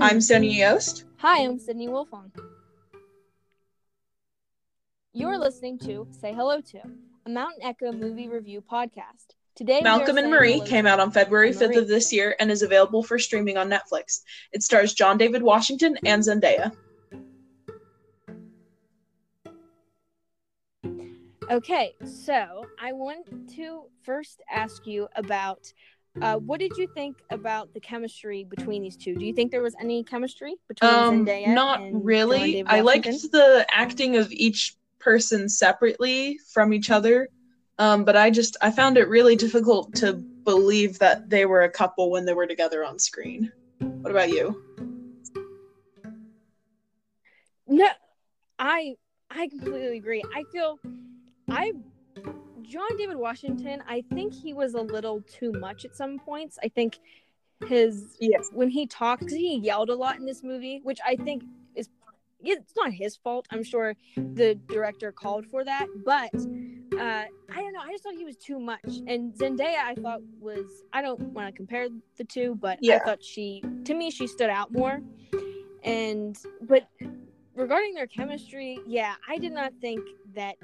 I'm Sonia mm-hmm. Yost. Hi, I'm Sydney Wolfong. You're listening to Say Hello to, a Mountain Echo movie review podcast. Today, Malcolm and Marie came out on February 5th of this year and is available for streaming on Netflix. It stars John David Washington and Zendaya. Okay, so I want to first ask you about uh, what did you think about the chemistry between these two? Do you think there was any chemistry between um, Zendaya? Not really. I liked the acting of each person separately from each other, um, but I just I found it really difficult to believe that they were a couple when they were together on screen. What about you? No, I I completely agree. I feel I John David Washington, I think he was a little too much at some points. I think his yes. when he talked, he yelled a lot in this movie, which I think is it's not his fault. I'm sure the director called for that, but uh, I don't know. I just thought he was too much. And Zendaya, I thought was I don't want to compare the two, but yeah. I thought she to me she stood out more. And but regarding their chemistry, yeah, I did not think that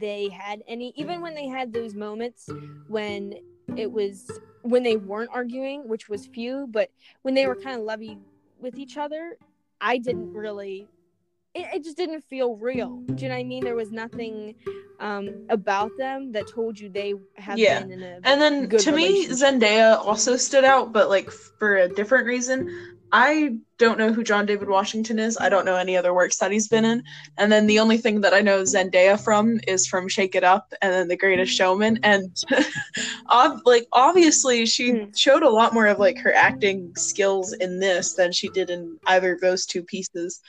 they had any even when they had those moments when it was when they weren't arguing, which was few, but when they were kind of lovey with each other, I didn't really it, it, just didn't feel real. Do you know what I mean? There was nothing um, about them that told you they have yeah. been in a and then to me Zendaya also stood out, but like for a different reason. I don't know who John David Washington is. I don't know any other works that he's been in. And then the only thing that I know Zendaya from is from Shake It Up and then The Greatest Showman. And ob- like obviously she mm. showed a lot more of like her acting skills in this than she did in either of those two pieces.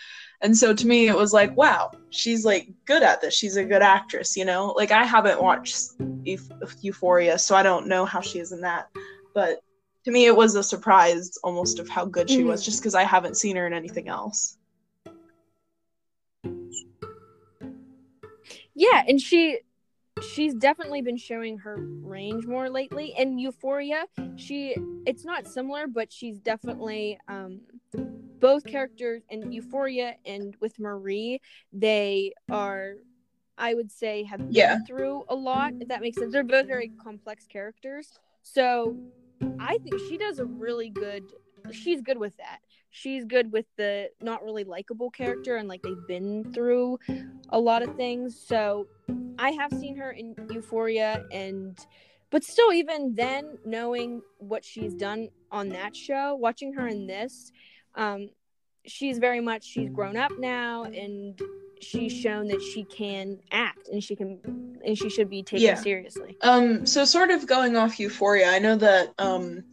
And so to me it was like, wow, she's like good at this. She's a good actress, you know? Like I haven't watched Euphoria, so I don't know how she is in that. But to me it was a surprise almost of how good she mm-hmm. was just because i haven't seen her in anything else yeah and she she's definitely been showing her range more lately in euphoria she it's not similar but she's definitely um both characters in euphoria and with marie they are i would say have been yeah. through a lot if that makes sense they're both very complex characters so I think she does a really good. She's good with that. She's good with the not really likable character and like they've been through a lot of things. So I have seen her in Euphoria and but still even then knowing what she's done on that show, watching her in this, um she's very much she's grown up now and she's shown that she can act and she can and she should be taken yeah. seriously. Um so sort of going off Euphoria, I know that um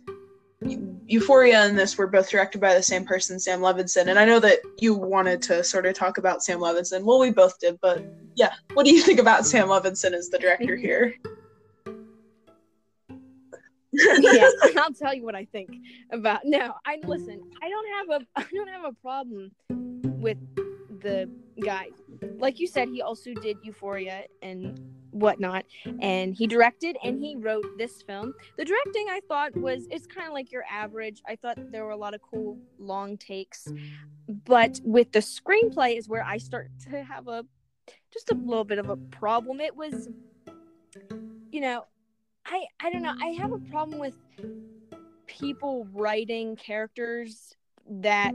Euphoria and this were both directed by the same person, Sam Levinson, and I know that you wanted to sort of talk about Sam Levinson. Well, we both did, but yeah, what do you think about Sam Levinson as the director here? yeah, I'll tell you what I think about. No, I listen. I don't have a I don't have a problem with the guy. Like you said, he also did Euphoria and whatnot, and he directed and he wrote this film. The directing I thought was it's kind of like your average. I thought there were a lot of cool long takes, but with the screenplay is where I start to have a just a little bit of a problem. It was, you know, I I don't know. I have a problem with people writing characters that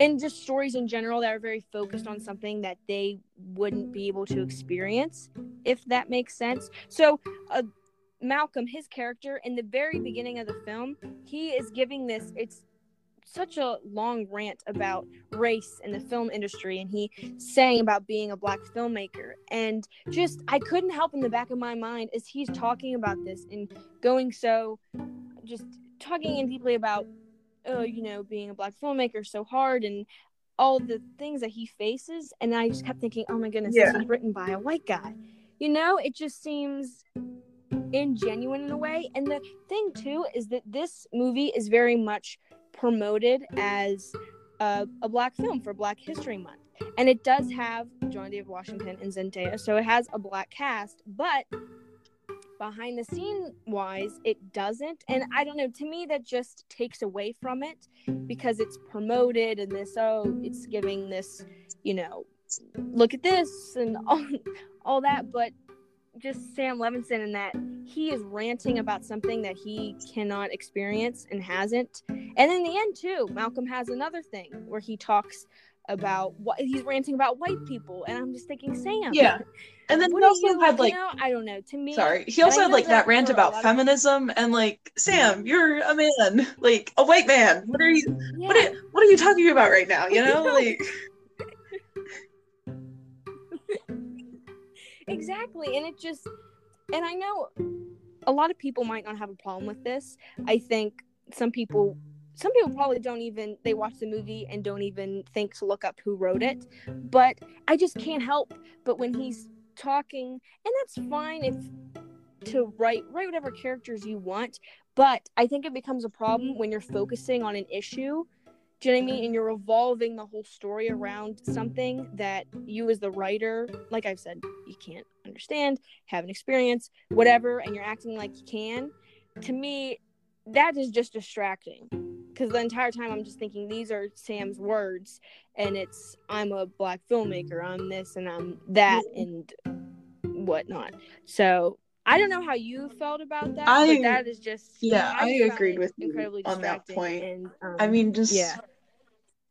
and just stories in general that are very focused on something that they wouldn't be able to experience if that makes sense. So uh, malcolm his character in the very beginning of the film he is giving this it's such a long rant about race in the film industry and he saying about being a black filmmaker and just i couldn't help in the back of my mind as he's talking about this and going so just talking in deeply about oh, you know, being a black filmmaker so hard and all the things that he faces. And I just kept thinking, oh my goodness, yeah. this is written by a white guy. You know, it just seems ingenuine in a way. And the thing too is that this movie is very much promoted as a, a black film for Black History Month. And it does have John David Washington and Zendaya, so it has a black cast, but behind the scene wise, it doesn't. And I don't know, to me, that just takes away from it because it's promoted and this, oh, it's giving this, you know, look at this and all, all that. But just Sam Levinson and that he is ranting about something that he cannot experience and hasn't. And in the end, too, Malcolm has another thing where he talks about what he's ranting about white people, and I'm just thinking, Sam. Yeah. And then he also you, had like you know, I don't know. To me, sorry, he also had like that that rant about lot of- feminism and like Sam, you're a man, like a white man. What are you? Yeah. What are, what are you talking about right now? You know, like exactly and it just and i know a lot of people might not have a problem with this i think some people some people probably don't even they watch the movie and don't even think to look up who wrote it but i just can't help but when he's talking and that's fine if to write write whatever characters you want but i think it becomes a problem when you're focusing on an issue do you know what I mean? And you're revolving the whole story around something that you, as the writer, like I've said, you can't understand, have an experience, whatever, and you're acting like you can. To me, that is just distracting. Because the entire time I'm just thinking these are Sam's words, and it's I'm a black filmmaker, I'm this and I'm that, and whatnot. So I don't know how you felt about that, I- that is just yeah, I found agreed it with you on that point. And, um, I mean, just yeah.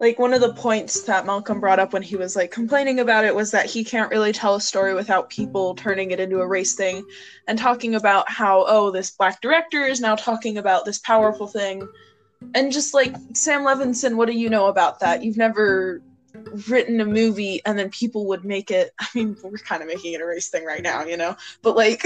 like one of the points that Malcolm brought up when he was like complaining about it was that he can't really tell a story without people turning it into a race thing and talking about how oh this black director is now talking about this powerful thing and just like Sam Levinson what do you know about that? You've never written a movie and then people would make it. I mean we're kind of making it a race thing right now you know? But like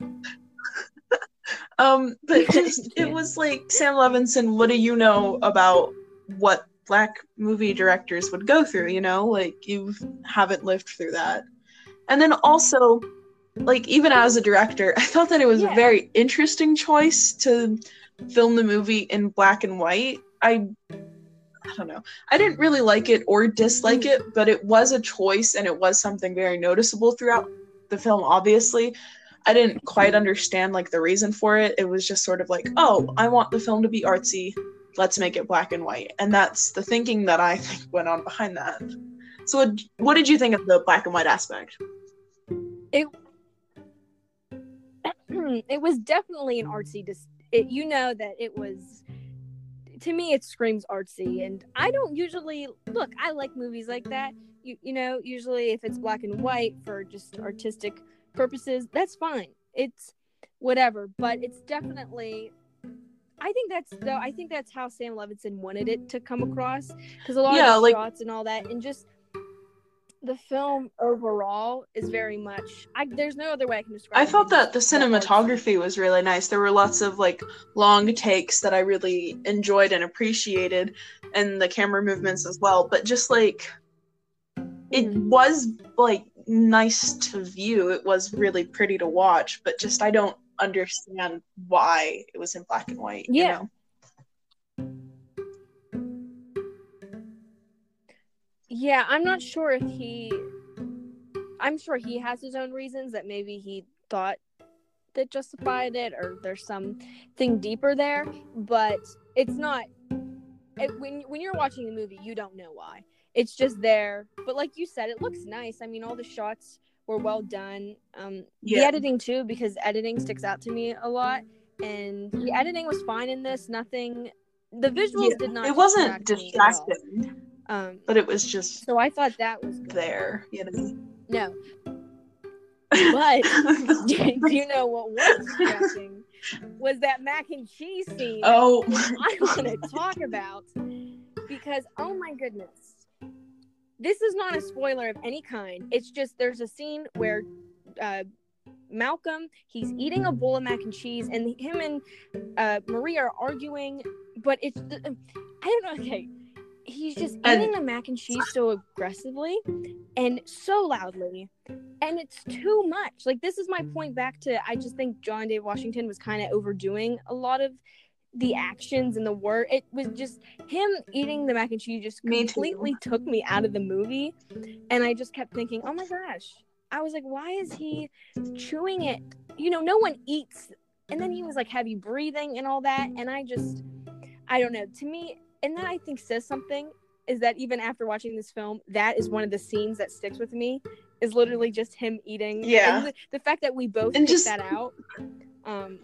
um but just it was like Sam Levinson what do you know about what black movie directors would go through you know? Like you haven't lived through that. And then also like even as a director i thought that it was Yeah. a very interesting choice to film the movie in black and white i i don't know. I didn't really like it or dislike it but it was a choice and it was something very noticeable throughout the film obviously. I didn't quite understand like the reason for it. It was just sort of like oh i want the film to be artsy. Let's make it black and white. And that's the thinking that i think went on behind that. So what, did you think of the black and white aspect? It was definitely an artsy it, you know that it was to me it screams artsy and i don't usually look i like movies like that. You, you know usually if it's black and white for just artistic purposes that's fine. It's whatever but it's definitely i think that's though i think that's how sam levinson wanted it to come across because a lot Yeah, of the like- shots and all that and just the film overall is very much I, there's no other way i can describe i it thought that the cinematography was really nice there were lots of like long takes that i really enjoyed and appreciated and the camera movements as well but just like it Mhm. was like nice to view it was really pretty to watch but just i don't understand why it was in black and white you Yeah. know Yeah, I'm not sure if he. I'm sure he has his own reasons that maybe he thought that justified it, or there's something deeper there. But it's not. It, when when you're watching the movie, you don't know why. It's just there. But like you said, it looks nice. I mean, all the shots were well done. Um, the editing too, because editing sticks out to me a lot. And the editing was fine in this. Nothing. The visuals Yeah, did not. it wasn't distract me at all. distracting Um, but it was just so I thought that was good. there you know No, but do you know what was distracting? Was that mac and cheese scene oh I want to talk about because oh my goodness, this is not a spoiler of any kind. It's just there's a scene where uh, Malcolm he's eating a bowl of mac and cheese, and him and uh, Maria are arguing, but it's I don't know. Okay, he's just And- eating the mac and cheese so aggressively and so loudly. And it's too much. Like this is my point back to I just think John Dave Washington was kind of overdoing a lot of the actions and the word. It was just him eating the mac and cheese just Me completely took me out of the movie. And I just kept thinking, oh my gosh, I was like, why is he chewing it? You know, no one eats. And then he was like heavy breathing and all that. And I just, I don't know. To me, and that I think says something is that even after watching this film, that is one of the scenes that sticks with me. Is literally just him eating. Yeah. The, the, fact that we both and just that out. Um,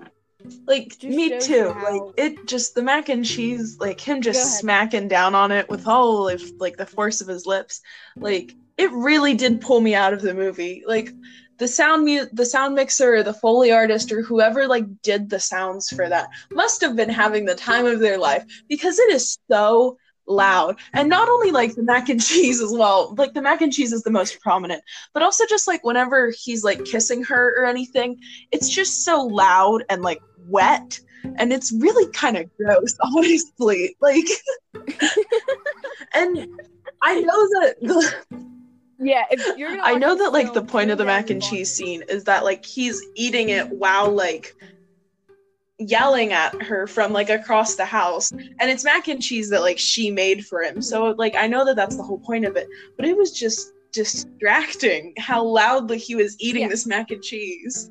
like me too you like it just the mac and cheese like him just smacking down on it with all of like the force of his lips like it really did pull me out of the movie like the sound mu- the sound mixer or the foley artist or whoever like did the sounds for that must have been having the time of their life because it is so loud. And not only like the mac and cheese as well like the mac and cheese is the most prominent but also just like whenever he's like kissing her or anything it's just so loud and like wet and it's really kind of gross honestly like and i know that the, yeah, if you're gonna i know that like the point of the mac and cheese scene is that like he's eating it while like yelling at her from like across the house and it's mac and cheese that like she made for him so like i know that that's the whole point of it but it was just distracting how loudly he was eating Yeah. this mac and cheese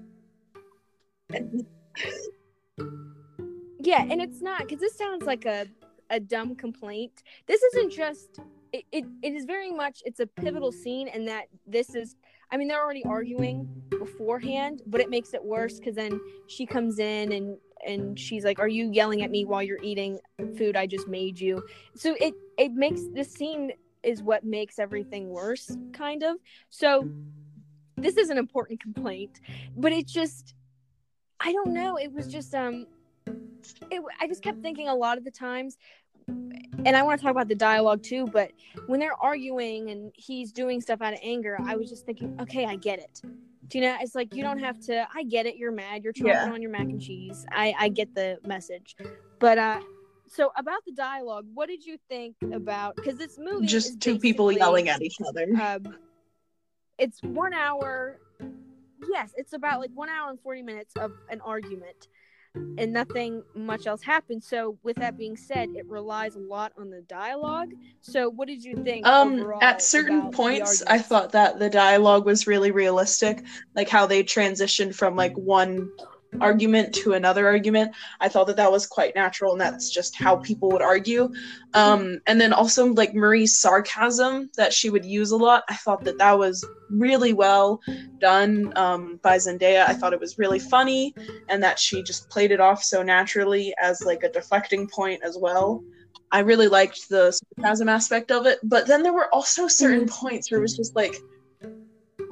Yeah, and it's not because this sounds like a a dumb complaint. This isn't just it, it. It is very much. It's a pivotal scene, and that this is. I mean, they're already arguing beforehand, but it makes it worse because then she comes in and and she's like, "Are you yelling at me while you're eating food I just made you?" So it it makes this scene is what makes everything worse, kind of. So this is an important complaint, but it just I don't know. It was just um it, I just kept thinking a lot of the times, and I want to talk about the dialogue too, but when they're arguing and he's doing stuff out of anger, I was just thinking, okay, I get it. Do you know? It's like you don't have to. I get it. You're mad. You're chomping Yeah. on your mac and cheese. I I get the message, but uh, so about the dialogue, what did you think about? Because this movie just two people yelling at each other um, it's one hour. Yes, it's about like one hour and forty minutes of an argument, and nothing much else happens. So, with that being said, it relies a lot on the dialogue. So, what did you think? Um, at certain points, I thought that the dialogue was really realistic, like how they transitioned from like one argument to another argument. I thought that that was quite natural, and that's just how people would argue. Um, and then also like Marie's sarcasm that she would use a lot. I thought that that was really well done um, by Zendaya. I thought it was really funny, and that she just played it off so naturally as like a deflecting point as well. I really liked the sarcasm aspect of it, but then there were also certain points where it was just like,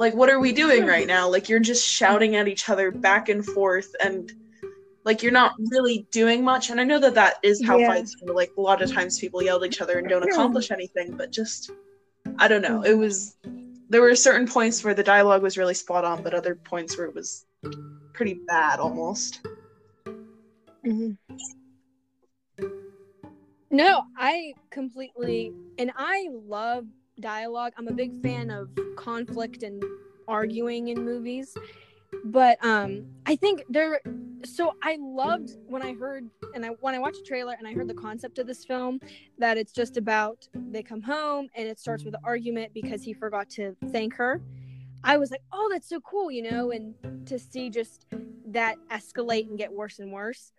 like what are we doing right now? Like you're just shouting at each other back and forth, and like you're not really doing much. And I know that that is how Yeah. fights go. Like a lot of times people yell at each other and don't accomplish anything, but just I don't know. It was there were certain points where the dialogue was really spot on, but other points where it was pretty bad almost. Mm-hmm. No, I completely and I love dialogue. I'm a big fan of conflict and arguing in movies. But um I think there so I loved when I heard and I when I watched the trailer and I heard the concept of this film that it's just about they come home and it starts with an argument because he forgot to thank her. I was like, "Oh, that's so cool," you know, and to see just that escalate and get worse and worse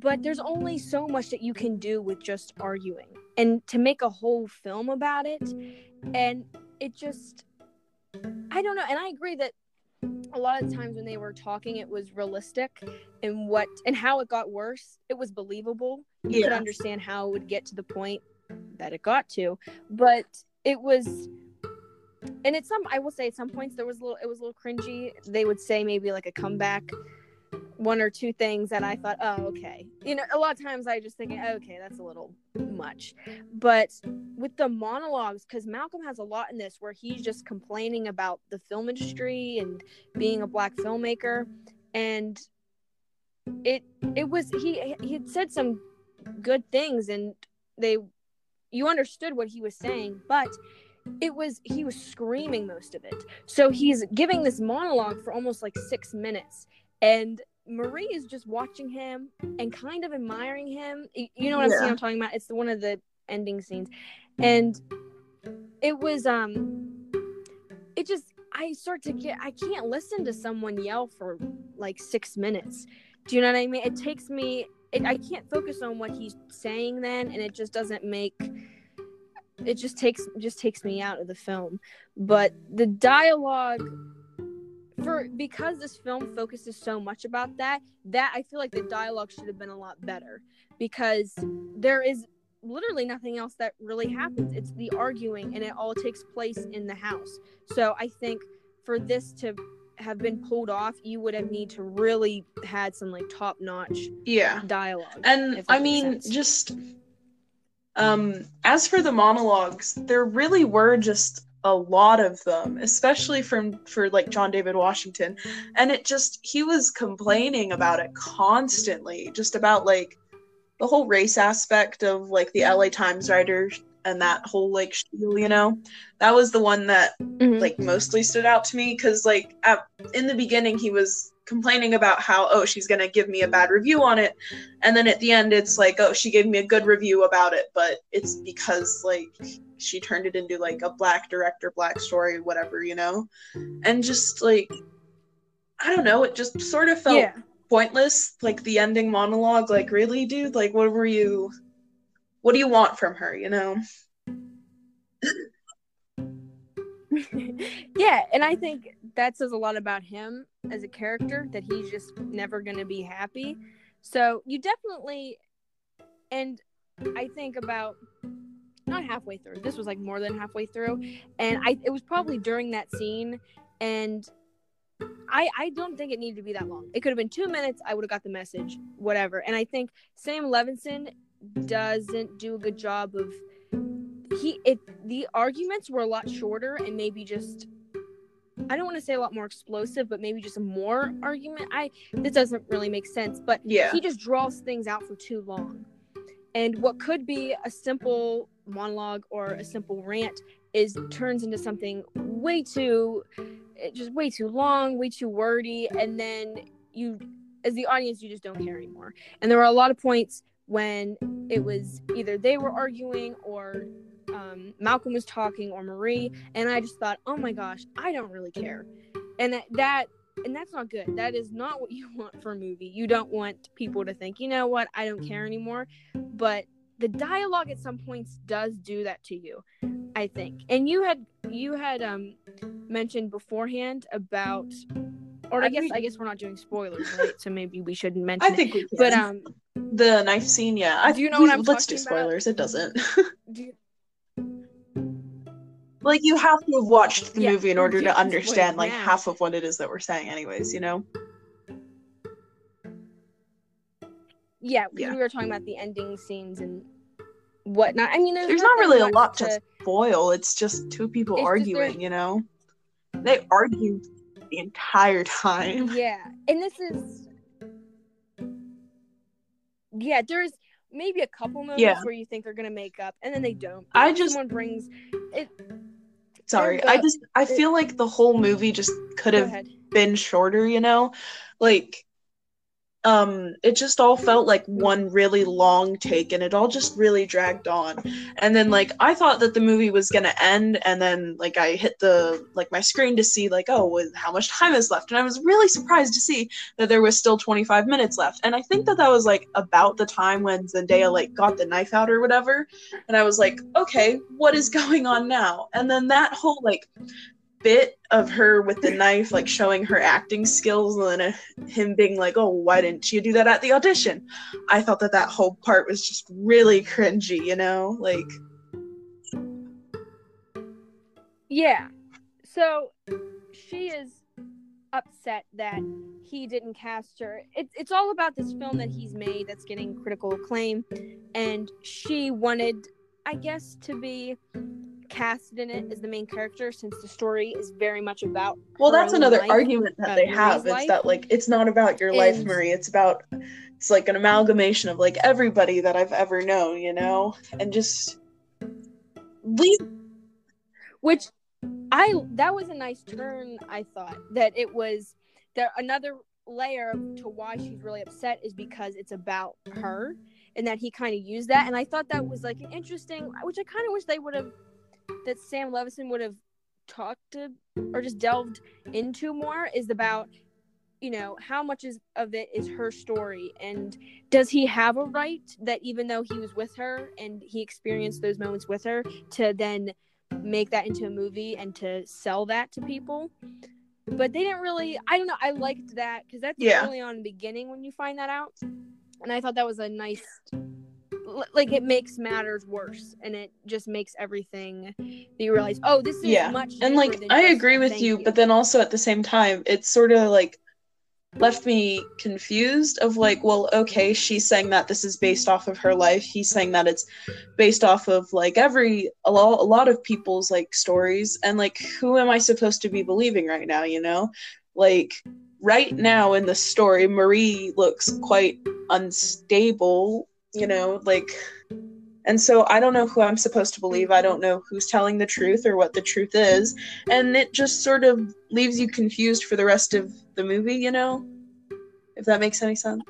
but there's only so much that you can do with just arguing and to make a whole film about it. And it just i don't know. And i agree that a lot of times when they were talking it was realistic and what and how it got worse. It was believable. You could understand how it would get to the point that it got to but it was and at some i will say at some points there was a little it was a little cringy. They would say maybe like a comeback one or two things that I thought, oh, okay. You know, a lot of times I just think, okay, that's a little much. But with the monologues, because Malcolm has a lot in this where he's just complaining about the film industry and being a black filmmaker, and it it was he he had said some good things, and they you understood what he was saying, but it was he was screaming most of it. So he's giving this monologue for almost like six minutes and Marie is just watching him and kind of admiring him. You know what I'm Yeah. I'm talking about. It's one of the ending scenes, and it was um, it just I start to get I can't listen to someone yell for like six minutes. Do you know what I mean? It takes me it, I can't focus on what he's saying then, and it just doesn't make it just takes just takes me out of the film. But the dialogue for because this film focuses so much about that, that I feel like the dialogue should have been a lot better because there is literally nothing else that really happens. It's the arguing and it all takes place in the house. So I think for this to have been pulled off, you would have need to really had some like top notch yeah dialogue. and i mean just um as for the monologues there really were just a lot of them especially from for like john david washington and it just he was complaining about it constantly just about like the whole race aspect of like the la times writer and that whole like spiel you know that was the one that Mhm. like mostly stood out to me because like at, in the beginning he was complaining about how oh she's gonna give me a bad review on it. And then at the end it's like oh she gave me a good review about it but it's because like she turned it into like a black director black story whatever you know? And just like i don't know it just sort of felt yeah. pointless like the ending monologue like really dude? Like what were you what do you want from her? You know yeah, and I think that says a lot about him as a character that he's just never going to be happy. So you definitely, and I think about not halfway through. This was like more than halfway through, and I it was probably during that scene, and I I don't think it needed to be that long. It could have been two minutes. I would have got the message, whatever. And I think Sam Levinson doesn't do a good job of he it the arguments were a lot shorter and maybe just I don't want to say a lot more explosive, but maybe just more argument. I this doesn't really make sense, but yeah he just draws things out for too long. And what could be a simple monologue or a simple rant is turns into something way too it just way too long, way too wordy, and then you as the audience you just don't care anymore. And there were a lot of points when it was either they were arguing or um, Malcolm was talking or Marie, and I just thought, oh my gosh, I don't really care, and that, that and that's not good. That is not what you want for a movie. You don't want people to think, you know what, I don't care anymore. But the dialogue at some points does do that to you, I think. And you had you had um mentioned beforehand about, or I, I guess mean- I guess we're not doing spoilers, right? So maybe we shouldn't mention i think we can. But um, the knife scene yeah I, Do you know we- what I'm let's do talking about? spoilers it doesn't do you, like you have to have watched the Yeah, movie in order to understand like now. half of what it is that we're saying anyways you know yeah, Yeah. we were talking about the ending scenes and whatnot. I mean, there's, there's not really a lot to spoil it's just two people just arguing you know they argue the entire time yeah and this is yeah there's maybe a couple moments Yeah. where you think they're gonna make up and then they don't I just- someone brings it sorry i just i feel like the whole movie just could have been shorter you know? Like um it just all felt like one really long take and it all just really dragged on. And then like i thought that the movie was gonna end and then like i hit the like my screen to see like oh how much time is left. And i was really surprised to see that there was still 25 minutes left. And i think that that was like about the time when zendaya like got the knife out or whatever. And i was like okay what is going on now? And then that whole like bit of her with the knife like showing her acting skills and then uh, him being like oh why didn't you do that at the audition? I thought that that whole part was just really cringy you know? Like yeah. So she is upset that he didn't cast her. It, it's all about this film that he's made that's getting critical acclaim. And she wanted i guess to be cast in it as the main character since the story is very much about well that's another life, argument that they have. It's life. that like it's not about your life marie. It's about it's like an amalgamation of like everybody that i've ever known you know? And just leave which i that was a nice turn i thought that it was there another layer to why she's really upset is because it's about her and that he kind of used that. And i thought that was like an interesting which i kind of wish they would have that sam levinson would have talked to or just delved into more is about you know how much is of it is her story and does he have a right that even though he was with her and he experienced those moments with her to then make that into a movie and to sell that to people but they didn't really i don't know i liked that because that's Yeah. early on in the beginning when you find that out and i thought that was a nice like it makes matters worse and it just makes everything that you realize oh this is Yeah. much and like I agree with thank you, but then also at the same time, it's sort of like left me confused of like, well, okay, she's saying that this is based off of her life. He's saying that it's based off of like every a lot, a lot of people's like stories, and like, who am I supposed to be believing right now? You know, like right now in the story, Marie looks quite unstable. You know, like. And so I don't know who I'm supposed to believe. I don't know who's telling the truth or what the truth is and it just sort of leaves you confused for the rest of the movie you know if that makes any sense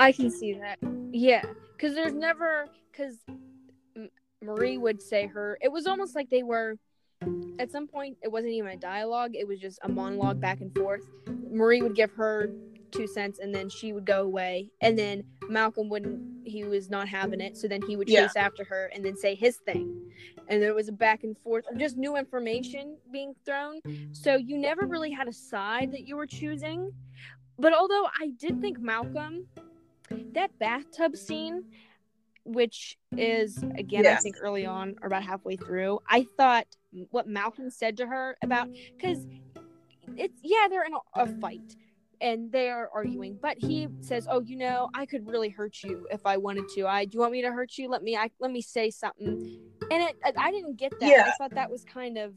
I can see that. Yeah, because there's never because Marie would say her. It was almost like they were. At some point, it wasn't even a dialogue. It was just a monologue back and forth. Marie would give her two cents, and then she would go away. And then Malcolm wouldn't. He was not having it, so then he would Yeah. chase after her and then say his thing. And there was a back and forth of just new information being thrown. So you never really had a side that you were choosing. But although I did think Malcolm that bathtub scene which is again i think early on or about halfway through i thought what malcolm said to her about because it's yeah they're in a, a fight and they are arguing but he says oh you know i could really hurt you if i wanted to. I do you want me to hurt you? Let me I, let me say something. And it I, didn't get that. Yeah. i thought that was kind of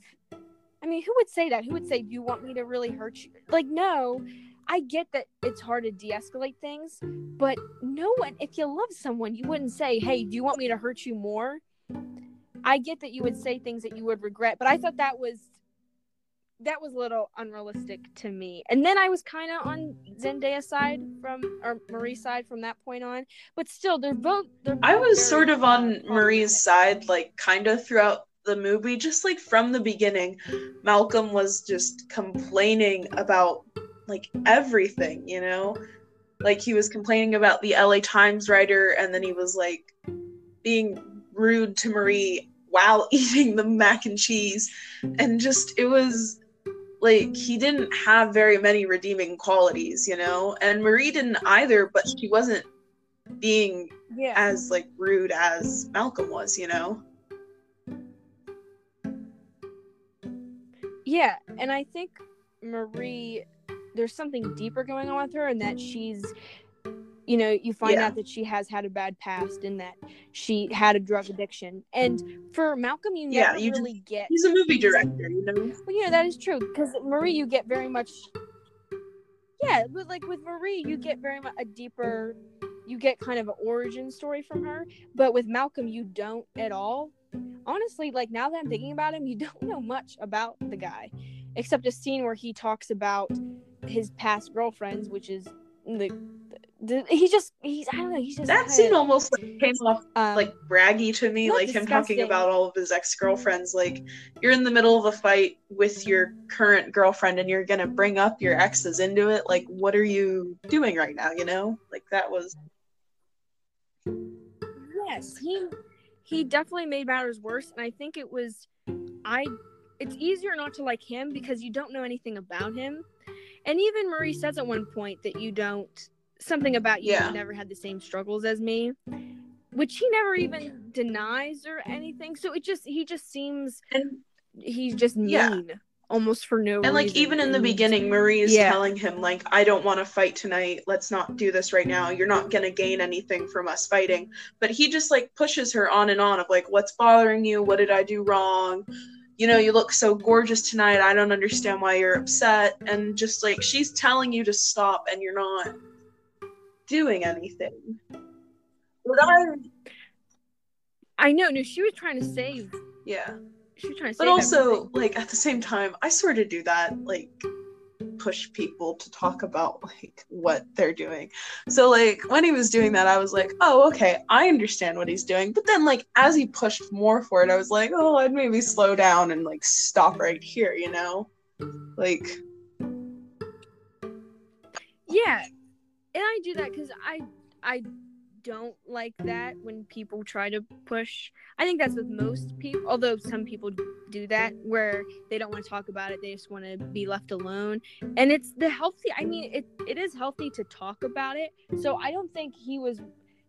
i mean who would say that? Who would say do you want me to really hurt you? Like no I get that it's hard to de-escalate things, but no one if you love someone, you wouldn't say, "Hey, do you want me to hurt you more?" I get that you would say things that you would regret, but I thought that was that was a little unrealistic to me. And then I was kind of on Zendaya's side from or Marie's side from that point on, but still they're both they're i was sort of on marie's side like kind of throughout the movie just like from the beginning malcolm was just complaining about like everything you know? Like he was complaining about the la times writer and then he was like being rude to marie while eating the mac and cheese. And just it was like he didn't have very many redeeming qualities you know and marie didn't either but she wasn't being Yeah. as like rude as malcolm was you know Yeah, and I think Marie, there's something deeper going on with her, and that she's, you know, you find Yeah. out that she has had a bad past and that she had a drug addiction. And for Malcolm, you Yeah, never you really get. he's a movie director you know Well, yeah, that is true because Marie, you get very much. Yeah, but like with Marie, you get very much a deeper. You get kind of an origin story from her, but with Malcolm, you don't at all. Honestly, like now that I'm thinking about him, you don't know much about the guy, except a scene where he talks about his past girlfriends, which is the he just he's I don't know he's just that scene almost like, came off um, like braggy to me like him talking about all of his ex-girlfriends like you're in the middle of a fight with your current girlfriend and you're gonna bring up your exes into it like what are you doing right now you know like that was Yes, he he definitely made matters worse, and I think it was I. It's easier not to like him because you don't know anything about him, and even Marie says at one point that you don't something about you Yeah. never had the same struggles as me, which he never even denies or anything. So it just he just seems and he's just mean Yeah. almost for no and like even in the beginning marie is Yeah. telling him like i don't want to fight tonight. Let's not do this right now. You're not gonna gain anything from us fighting. But he just like pushes her on and on of like what's bothering you? What did i do wrong? You know you look so gorgeous tonight. I don't understand why you're upset. And just like she's telling you to stop and you're not doing anything but I, I know. No, she was trying to save. yeah She was trying to but also everything. like at the same time i sort of do that like push people to talk about like what they're doing. So like when he was doing that, I was like, oh okay, I understand what he's doing. But then like as he pushed more for it, I was like, oh, I'd maybe slow down and like stop right here, you know, like. Yeah, and I do that because I I don't like that when people try to push. I think that's with most people, although some people do that where they don't want to talk about it, they just want to be left alone. And it's the healthy, I mean, it, it is healthy to talk about it. So I don't think he was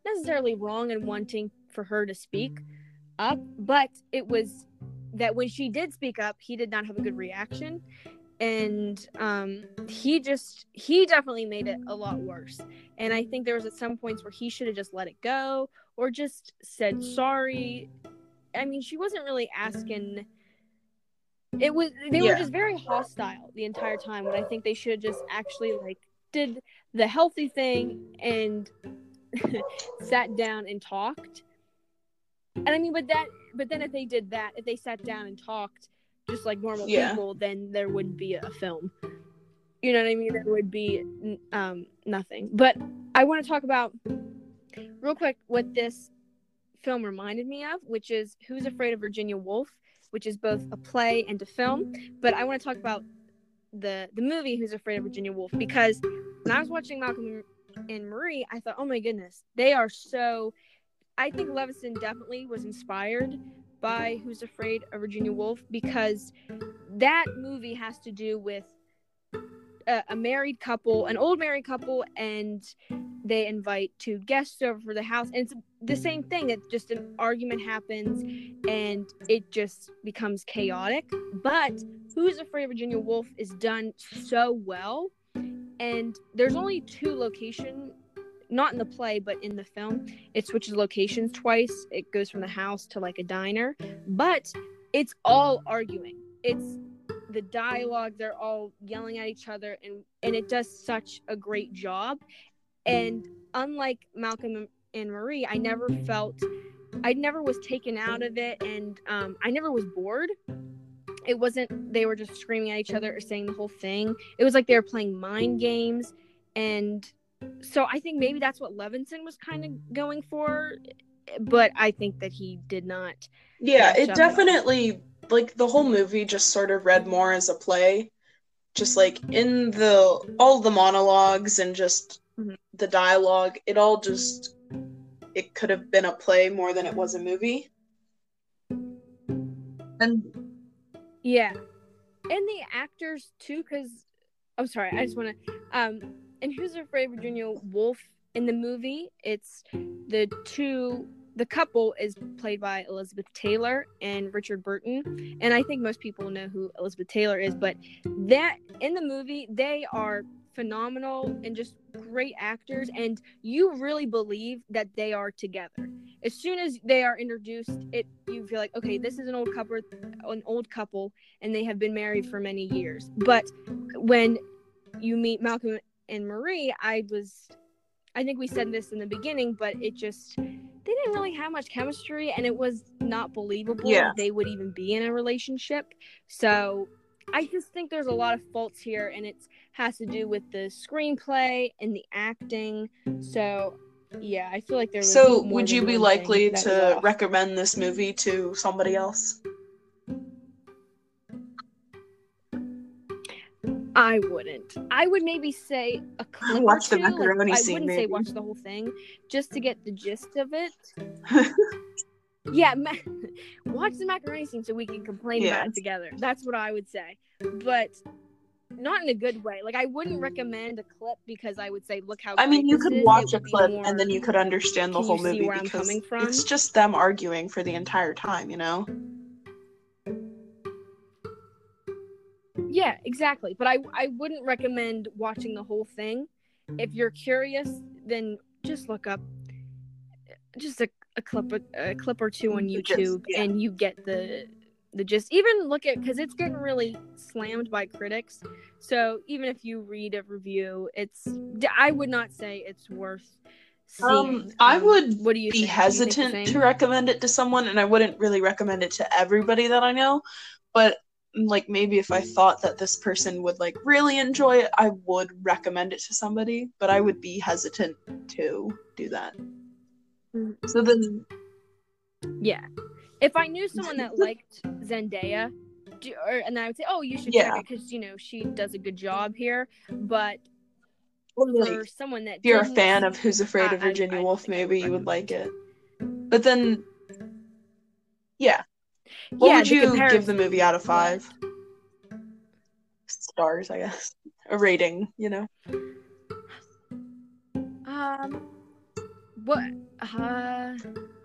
necessarily wrong in wanting for her to speak up, but it was that when she did speak up, he did not have a good reaction and um, he just he definitely made it a lot worse. And i think there was at some points where he should have just let it go or just said sorry. I mean she wasn't really asking. It was they yeah. were just very hostile the entire time when i think they should have just actually like did the healthy thing and sat down and talked. And i mean but that but then if they did that if they sat down and talked just like normal yeah. people, then there wouldn't be a film. You know what I mean? There would be um, nothing. But I want to talk about real quick what this film reminded me of, which is Who's Afraid of Virginia Woolf, which is both a play and a film. But I want to talk about the the movie Who's Afraid of Virginia Woolf because when I was watching Malcolm and Marie, I thought, oh my goodness, they are so. I think Levinson definitely was inspired by Who's Afraid of Virginia Woolf because that movie has to do with a, a, married couple, an old married couple, and they invite two guests over for the house. And it's the same thing. It's just an argument happens and it just becomes chaotic. But Who's Afraid of Virginia Woolf is done so well. And there's only two location not in the play but in the film. It switches locations twice. It goes from the house to like a diner. But it's all arguing. It's the dialogue. They're all yelling at each other and and it does such a great job. And unlike malcolm and marie i never felt i never was taken out of it and um, i never was bored. It wasn't they were just screaming at each other or saying the whole thing. It was like they were playing mind games and so I think maybe that's what Levinson was kind of going for, but I think that he did not. Yeah, it definitely like the whole movie just sort of read more as a play, just like in the all the monologues and just mm-hmm. the dialogue. It all just it could have been a play more than it was a movie. And yeah, and the actors too, because I'm sorry, I just want to um and Who's Afraid of Virginia Woolf in the movie, it's the two the couple is played by Elizabeth Taylor and Richard Burton. And I think most people know who Elizabeth Taylor is, but that in the movie, they are phenomenal and just great actors and you really believe that they are together. As soon as they are introduced, it you feel like, okay, this is an old couple an old couple and they have been married for many years. But when you meet Malcolm and Marie, I was I think we said this in the beginning, but it just they didn't really have much chemistry and it was not believable yeah. they would even be in a relationship. So I just think there's a lot of faults here and it has to do with the screenplay and the acting. So yeah, I feel like there was So would you be likely to recommend this movie to somebody else? I wouldn't. I would maybe say a clip watch the macaroni like, scene. I wouldn't maybe. say watch the whole thing, just to get the gist of it. yeah, ma- watch the macaroni scene so we can complain yeah. about it together. That's what I would say, but not in a good way. Like I wouldn't recommend a clip because I would say, look how. I mean, you could watch a clip more... and then you could understand the whole movie because it's just them arguing for the entire time. You know. Yeah, exactly. But I I wouldn't recommend watching the whole thing. If you're curious, then just look up just a, a clip a clip or two on YouTube yeah. and you get the the gist. Even look at because it's getting really slammed by critics. So even if you read a review, it's I would not say it's worth um, I um, would what do you be think? hesitant you to recommend it to someone, and I wouldn't really recommend it to everybody that I know. But like maybe if I thought that this person would like really enjoy it, I would recommend it to somebody, but I would be hesitant to do that. Mm. So then Yeah. If I knew someone that liked Zendaya, do, or, and I would say, "Oh, you should Yeah. check it because you know she does a good job here." But like, for someone that if you're a fan of Who's Afraid I- of Virginia I don't Woolf, I maybe you would like it. But then yeah. What yeah, would you give the movie out of five? Stars, I guess. A rating, you know. Um, what? Uh,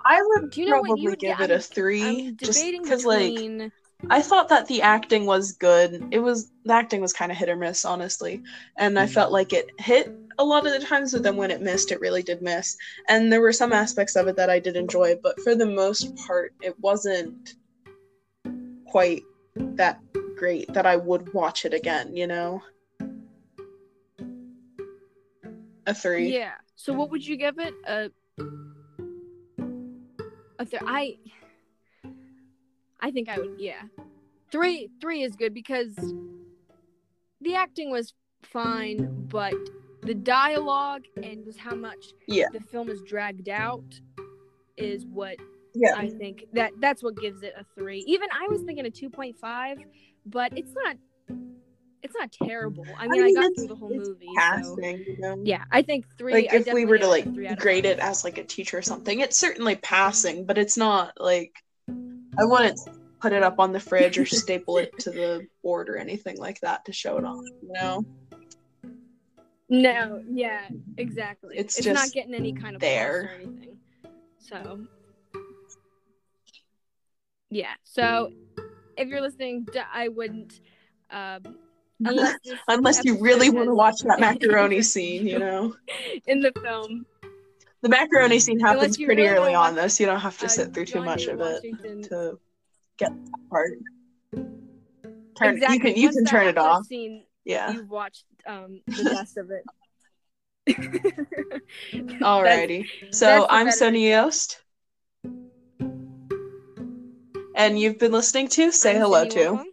I would Do you know probably would give it a I'm- three, I'm just debating because like. I thought that the acting was good. It was the acting was kind of hit or miss, honestly, and I felt like it hit a lot of the times, but then when it missed, it really did miss. And there were some aspects of it that I did enjoy, but for the most part, it wasn't quite that great that I would watch it again. You know, a three. Yeah. So what would you give it? A. A th- I. I think I would. Yeah. Three. Three is good because the acting was fine, but the dialogue and just how much Yeah. the film is dragged out is what Yeah. I think that that's what gives it a three. Even I was thinking a two point five, but it's not. It's not terrible. I mean, I, mean, got through the whole movie. So, you know. yeah, I think three. like I if we were to like give it a three out of grade it as like a teacher or something it's certainly passing but it's not like i wouldn't put it up on the fridge or staple it to the board or anything like that to show it off you know No, yeah, exactly. It's It's, not getting any kind of there. or anything. So, yeah. So, if you're listening, I wouldn't. Um, unless unless you really want to watch that macaroni scene you know in the film. the macaroni scene happens pretty really early on this you don't have to uh, sit through too John much David of it to get that part turn exactly. you can you Once can turn it off Scene, yeah You've watched um, the best of it. Alrighty. So that's I'm better- Sonia Yost and you've been listening to Say I'm Hello To.